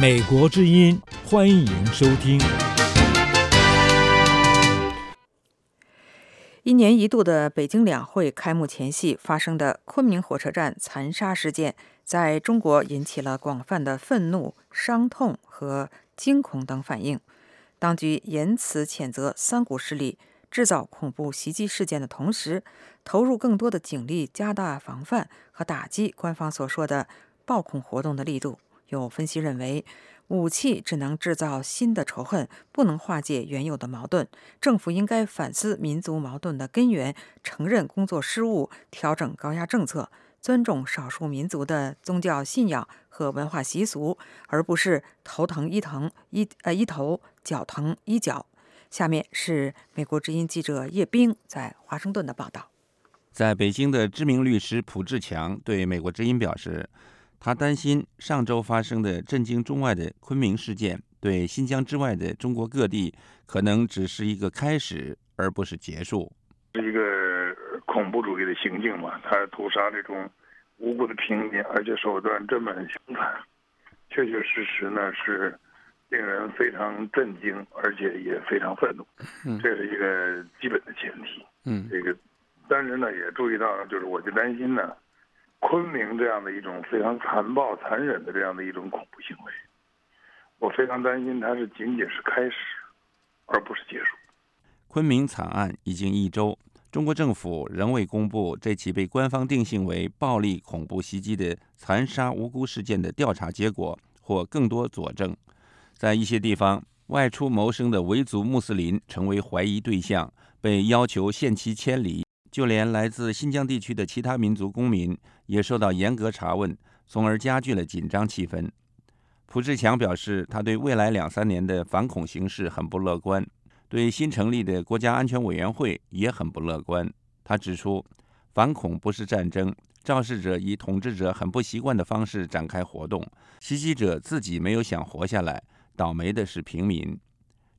美国之音，欢迎收听。一年一度的北京两会开幕前夕发生的昆明火车站残杀事件，在中国引起了广泛的愤怒、伤痛和惊恐等反应。当局严词谴责三股势力制造恐怖袭击事件的同时，投入更多的警力，加大防范和打击官方所说的暴恐活动的力度。有分析认为。武器只能制造新的仇恨，不能化解原有的矛盾。政府应该反思民族矛盾的根源，承认工作失误，调整高压政策，尊重少数民族的宗教信仰和文化习俗，而不是头疼医疼医呃医头，脚疼医脚。下面是美国之音记者叶冰在华盛顿的报道。在北京的知名律师蒲志强对美国之音表示。他担心上周发生的震惊中外的昆明事件，对新疆之外的中国各地可能只是一个开始，而不是结束。是一个恐怖主义的行径嘛，他屠杀这种无辜的平民，而且手段这么凶残，确确实实呢是令人非常震惊，而且也非常愤怒。嗯，这是一个基本的前提。嗯，这个但是呢，也注意到，就是我就担心呢，昆明这样的一种非常残暴、残忍的这样的一种恐怖行为，我非常担心它是仅仅是开始，而不是结束。昆明惨案已经一周，中国政府仍未公布这起被官方定性为暴力恐怖袭击的残杀无辜事件的调查结果或更多佐证。在一些地方，外出谋生的维族穆斯林成为怀疑对象，被要求限期迁离。就连来自新疆地区的其他民族公民也受到严格查问，从而加剧了紧张气氛。蒲志强表示，他对未来两三年的反恐形势很不乐观，对新成立的国家安全委员会也很不乐观。他指出，反恐不是战争，肇事者以统治者很不习惯的方式展开活动，袭击者自己没有想活下来，倒霉的是平民。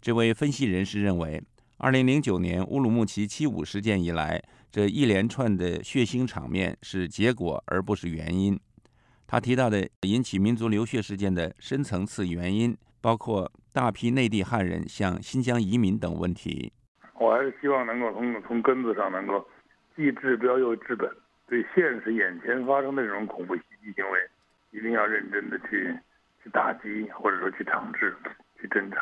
这位分析人士认为，二零零九年乌鲁木齐七五事件以来。这一连串的血腥场面是结果，而不是原因。他提到的引起民族流血事件的深层次原因，包括大批内地汉人向新疆移民等问题。我还是希望能够从从根子上能够既治标又治本，对现实眼前发生的这种恐怖袭击行为，一定要认真的去去打击，或者说去惩治、去侦查、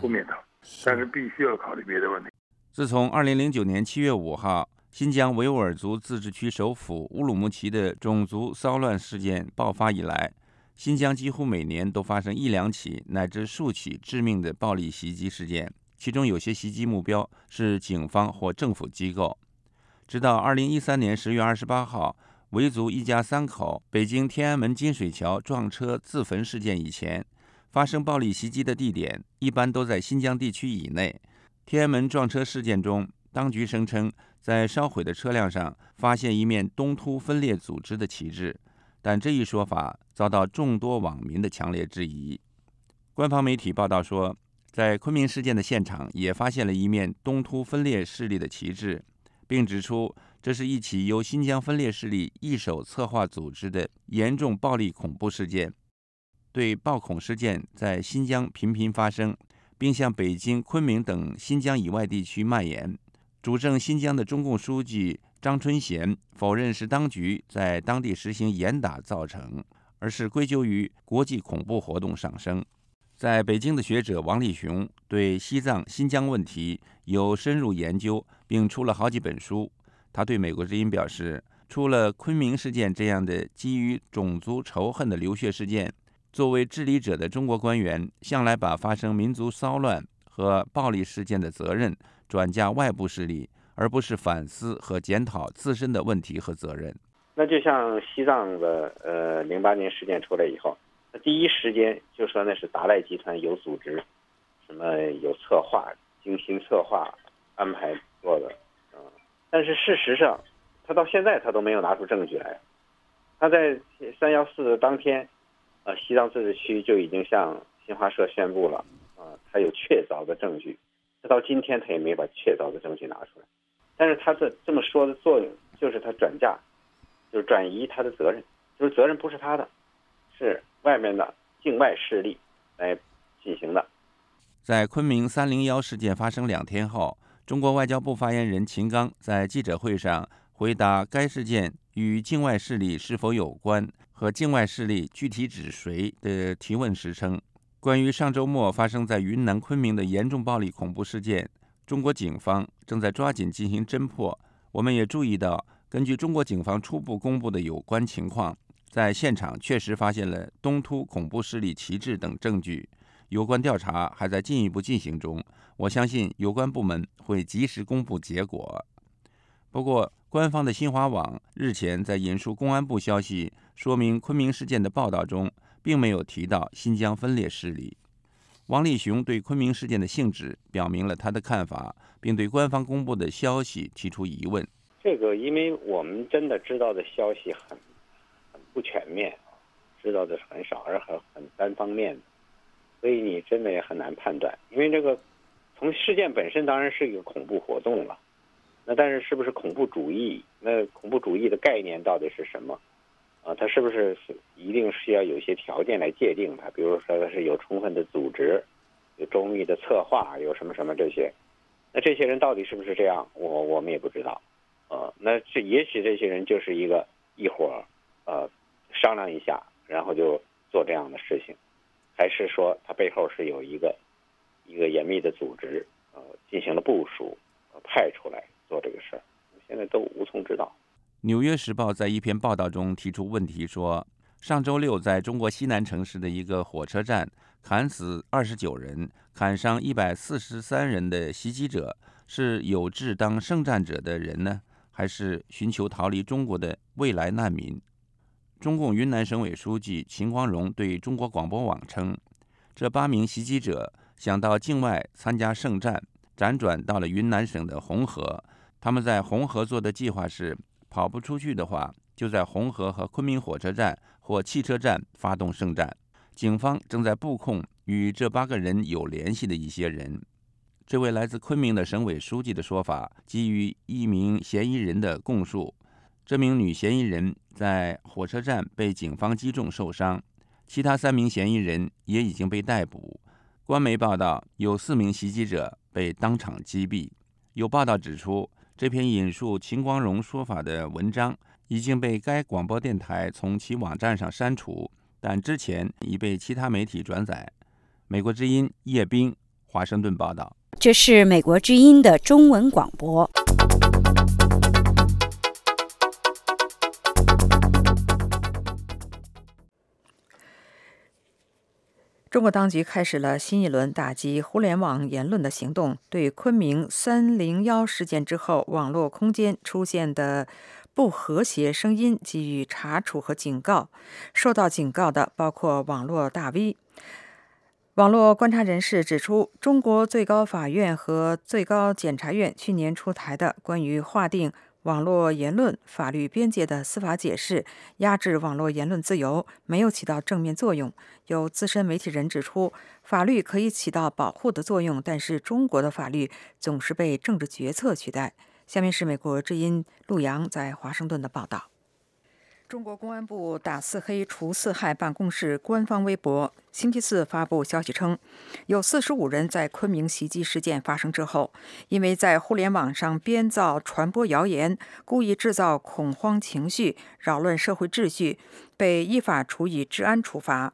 扑灭它。但是必须要考虑别的问题。自从二零零九年七月五号。新疆维吾尔族自治区首府乌鲁木齐的种族骚乱事件爆发以来，新疆几乎每年都发生一两起乃至数起致命的暴力袭击事件，其中有些袭击目标是警方或政府机构。直到2013年10月28号，维族一家三口北京天安门金水桥撞车自焚事件以前，发生暴力袭击的地点一般都在新疆地区以内。天安门撞车事件中，当局声称。在烧毁的车辆上发现一面东突分裂组织的旗帜，但这一说法遭到众多网民的强烈质疑。官方媒体报道说，在昆明事件的现场也发现了一面东突分裂势力的旗帜，并指出这是一起由新疆分裂势力一手策划组织的严重暴力恐怖事件。对暴恐事件在新疆频频发生，并向北京、昆明等新疆以外地区蔓延。主政新疆的中共书记张春贤否认是当局在当地实行严打造成，而是归咎于国际恐怖活动上升。在北京的学者王立雄对西藏、新疆问题有深入研究，并出了好几本书。他对美国之音表示，除了昆明事件这样的基于种族仇恨的流血事件，作为治理者的中国官员向来把发生民族骚乱和暴力事件的责任。转嫁外部势力，而不是反思和检讨自身的问题和责任。那就像西藏的呃零八年事件出来以后，那第一时间就说那是达赖集团有组织，什么有策划、精心策划安排做的，嗯。但是事实上，他到现在他都没有拿出证据来。他在三幺四当天，呃，西藏自治区就已经向新华社宣布了，啊，他有确凿的证据。到今天他也没把确凿的证据拿出来，但是他这这么说的作用就是他转嫁，就是转移他的责任，就是责任不是他的，是外面的境外势力来进行的。在昆明三零幺事件发生两天后，中国外交部发言人秦刚在记者会上回答该事件与境外势力是否有关和境外势力具体指谁的提问时称。关于上周末发生在云南昆明的严重暴力恐怖事件，中国警方正在抓紧进行侦破。我们也注意到，根据中国警方初步公布的有关情况，在现场确实发现了东突恐怖势力旗帜等证据。有关调查还在进一步进行中，我相信有关部门会及时公布结果。不过，官方的新华网日前在引述公安部消息说明昆明事件的报道中。并没有提到新疆分裂势力。王立雄对昆明事件的性质表明了他的看法，并对官方公布的消息提出疑问。这个，因为我们真的知道的消息很很不全面，知道的很少，而很很单方面的，所以你真的也很难判断。因为这个从事件本身当然是一个恐怖活动了，那但是是不是恐怖主义？那恐怖主义的概念到底是什么？啊，他是不是一定是要有一些条件来界定它？比如说他是有充分的组织，有周密的策划，有什么什么这些？那这些人到底是不是这样？我我们也不知道。呃，那这也许这些人就是一个一伙儿，呃，商量一下，然后就做这样的事情，还是说他背后是有一个一个严密的组织，呃，进行了部署，派出来做这个事儿，现在都无从知道。《纽约时报》在一篇报道中提出问题说，上周六在中国西南城市的一个火车站砍死二十九人、砍伤一百四十三人的袭击者，是有志当圣战者的人呢，还是寻求逃离中国的未来难民？中共云南省委书记秦光荣对中国广播网称，这八名袭击者想到境外参加圣战，辗转到了云南省的红河。他们在红河做的计划是。跑不出去的话，就在红河和昆明火车站或汽车站发动圣战。警方正在布控与这八个人有联系的一些人。这位来自昆明的省委书记的说法基于一名嫌疑人的供述。这名女嫌疑人在火车站被警方击中受伤，其他三名嫌疑人也已经被逮捕。官媒报道，有四名袭击者被当场击毙。有报道指出。这篇引述秦光荣说法的文章已经被该广播电台从其网站上删除，但之前已被其他媒体转载。美国之音叶冰，华盛顿报道。这是美国之音的中文广播。中国当局开始了新一轮打击互联网言论的行动，对昆明三零幺事件之后网络空间出现的不和谐声音给予查处和警告。受到警告的包括网络大 V。网络观察人士指出，中国最高法院和最高检察院去年出台的关于划定。网络言论法律边界的司法解释压制网络言论自由，没有起到正面作用。有资深媒体人指出，法律可以起到保护的作用，但是中国的法律总是被政治决策取代。下面是美国之音陆洋在华盛顿的报道。中国公安部打四黑除四害办公室官方微博星期四发布消息称，有四十五人在昆明袭击事件发生之后，因为在互联网上编造、传播谣言，故意制造恐慌情绪，扰乱社会秩序，被依法处以治安处罚。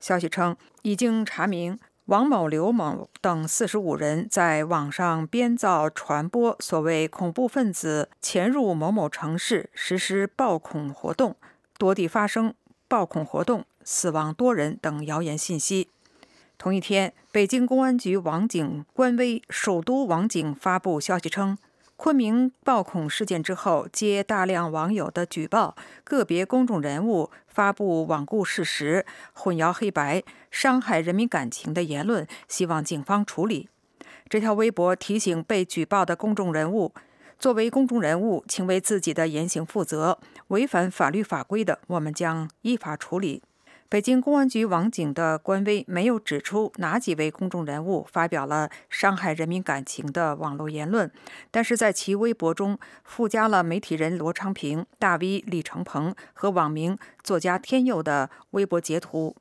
消息称，已经查明。王某、刘某等四十五人在网上编造、传播所谓恐怖分子潜入某某城市实施暴恐活动、多地发生暴恐活动、死亡多人等谣言信息。同一天，北京公安局网警官微“首都网警”发布消息称。昆明暴恐事件之后，接大量网友的举报，个别公众人物发布罔顾事实、混淆黑白、伤害人民感情的言论，希望警方处理。这条微博提醒被举报的公众人物：作为公众人物，请为自己的言行负责，违反法律法规的，我们将依法处理。北京公安局网警的官微没有指出哪几位公众人物发表了伤害人民感情的网络言论，但是在其微博中附加了媒体人罗昌平、大 V 李成鹏和网名作家天佑的微博截图。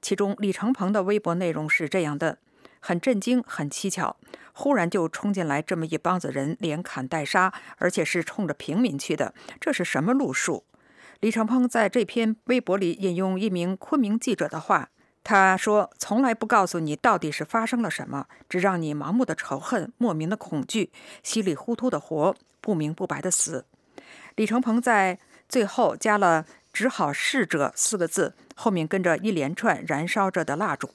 其中，李成鹏的微博内容是这样的：很震惊，很蹊跷，忽然就冲进来这么一帮子人，连砍带杀，而且是冲着平民去的，这是什么路数？李承鹏在这篇微博里引用一名昆明记者的话，他说：“从来不告诉你到底是发生了什么，只让你盲目的仇恨、莫名的恐惧、稀里糊涂的活、不明不白的死。”李承鹏在最后加了“只好逝者”四个字，后面跟着一连串燃烧着的蜡烛。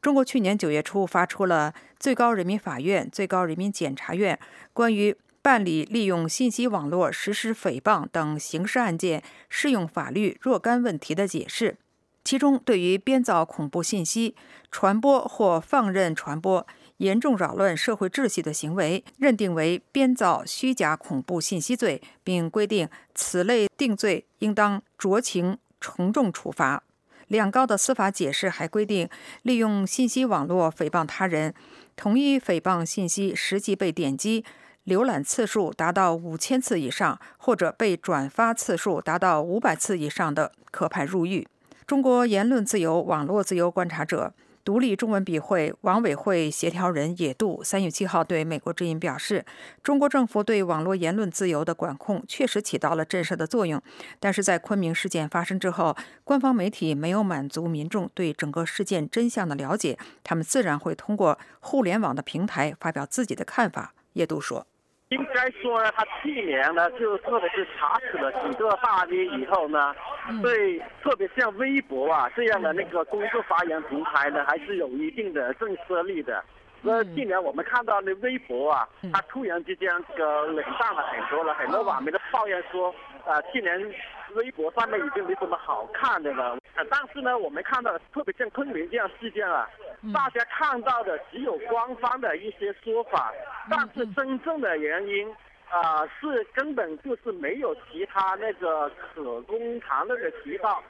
中国去年九月初发出了最高人民法院、最高人民检察院关于。办理利用信息网络实施诽谤等刑事案件适用法律若干问题的解释，其中对于编造恐怖信息、传播或放任传播严重扰乱社会秩序的行为，认定为编造虚假恐怖信息罪，并规定此类定罪应当酌情从重处罚。两高的司法解释还规定，利用信息网络诽谤他人，同一诽谤信息实际被点击。浏览次数达到五千次以上，或者被转发次数达到五百次以上的，可判入狱。中国言论自由网络自由观察者独立中文笔会网委会协调人野渡三月七号对美国之音表示，中国政府对网络言论自由的管控确实起到了震慑的作用，但是在昆明事件发生之后，官方媒体没有满足民众对整个事件真相的了解，他们自然会通过互联网的平台发表自己的看法。野渡说。应该说呢，他去年呢，就特别是查处了几个大 V 以后呢，对特别像微博啊这样的那个公众发言平台呢，还是有一定的震慑力的。那去年我们看到那微博啊，他突然之间这个冷淡了很多了，很多网民都抱怨说，啊，去年微博上面已经没什么好看的了。但是呢，我们看到特别像昆明这样事件啊，大家看到的只有官方的一些说法，但是真正的原因啊，是根本就是没有其他那个可供谈论的渠道。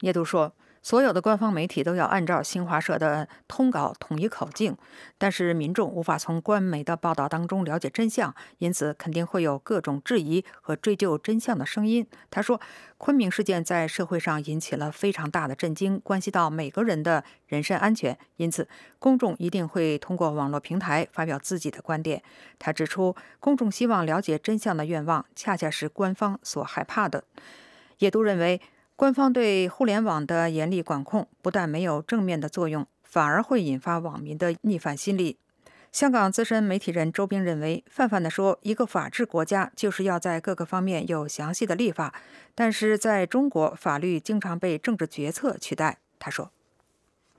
叶都说。所有的官方媒体都要按照新华社的通稿统一口径，但是民众无法从官媒的报道当中了解真相，因此肯定会有各种质疑和追究真相的声音。他说，昆明事件在社会上引起了非常大的震惊，关系到每个人的人身安全，因此公众一定会通过网络平台发表自己的观点。他指出，公众希望了解真相的愿望，恰恰是官方所害怕的。也都认为。官方对互联网的严厉管控不但没有正面的作用，反而会引发网民的逆反心理。香港资深媒体人周斌认为，泛泛地说，一个法治国家就是要在各个方面有详细的立法，但是在中国，法律经常被政治决策取代。他说：“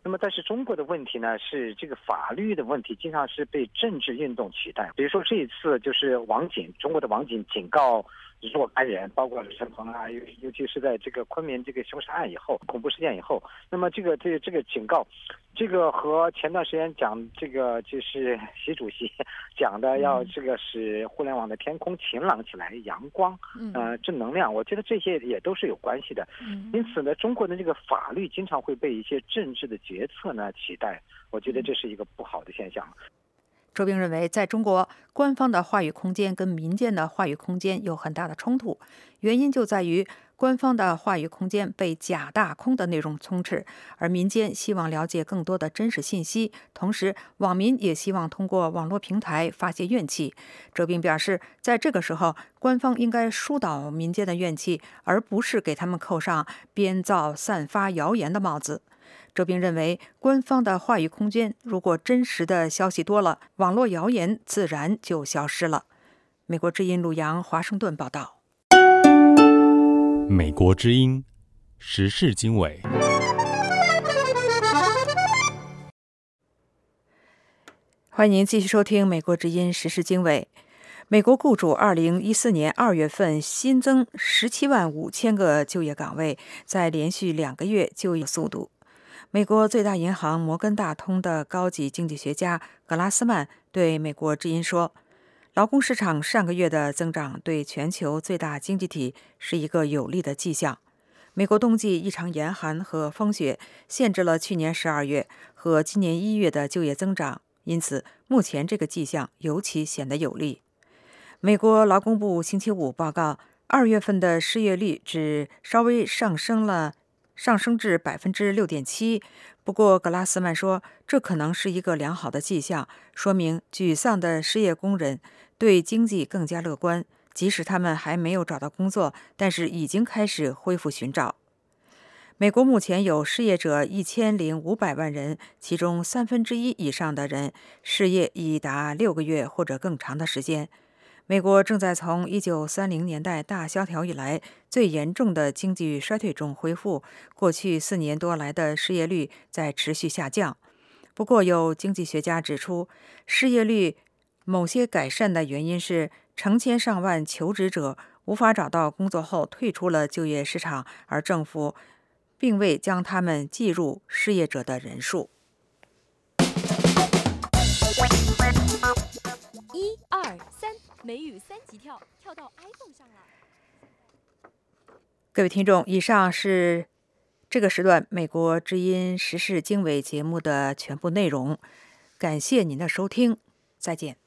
那么，但是中国的问题呢，是这个法律的问题经常是被政治运动取代。比如说这一次，就是网警，中国的网警警告。”若干人，包括陈鹏啊，尤尤其是在这个昆明这个凶杀案以后，恐怖事件以后，那么这个这个这个警告，这个和前段时间讲这个就是 习主席 讲的要这个使互联网的天空晴朗起来，阳光，呃，正能量，我觉得这些也都是有关系的。因此呢，中国的这个法律经常会被一些政治的决策呢取代，我觉得这是一个不好的现象。周兵认为，在中国，官方的话语空间跟民间的话语空间有很大的冲突，原因就在于官方的话语空间被假大空的内容充斥，而民间希望了解更多的真实信息，同时网民也希望通过网络平台发泄怨气。周兵表示，在这个时候，官方应该疏导民间的怨气，而不是给他们扣上编造、散发谣言的帽子。周斌认为，官方的话语空间如果真实的消息多了，网络谣言自然就消失了。美国之音陆洋华盛顿报道。美国之音时事经纬，欢迎您继续收听美国之音时事经纬。美国雇主二零一四年二月份新增十七万五千个就业岗位，在连续两个月就业速度。美国最大银行摩根大通的高级经济学家格拉斯曼对美国之音说：“劳工市场上个月的增长对全球最大经济体是一个有利的迹象。美国冬季异常严寒和风雪限制了去年十二月和今年一月的就业增长，因此目前这个迹象尤其显得有利。”美国劳工部星期五报告，二月份的失业率只稍微上升了。上升至百分之六点七，不过格拉斯曼说，这可能是一个良好的迹象，说明沮丧的失业工人对经济更加乐观，即使他们还没有找到工作，但是已经开始恢复寻找。美国目前有失业者一千零五百万人，其中三分之一以上的人失业已达六个月或者更长的时间。美国正在从1930年代大萧条以来最严重的经济衰退中恢复，过去四年多来的失业率在持续下降。不过，有经济学家指出，失业率某些改善的原因是成千上万求职者无法找到工作后退出了就业市场，而政府并未将他们计入失业者的人数。一二三。美语三级跳，跳到 iPhone 上了。各位听众，以上是这个时段《美国之音时事经纬》节目的全部内容。感谢您的收听，再见。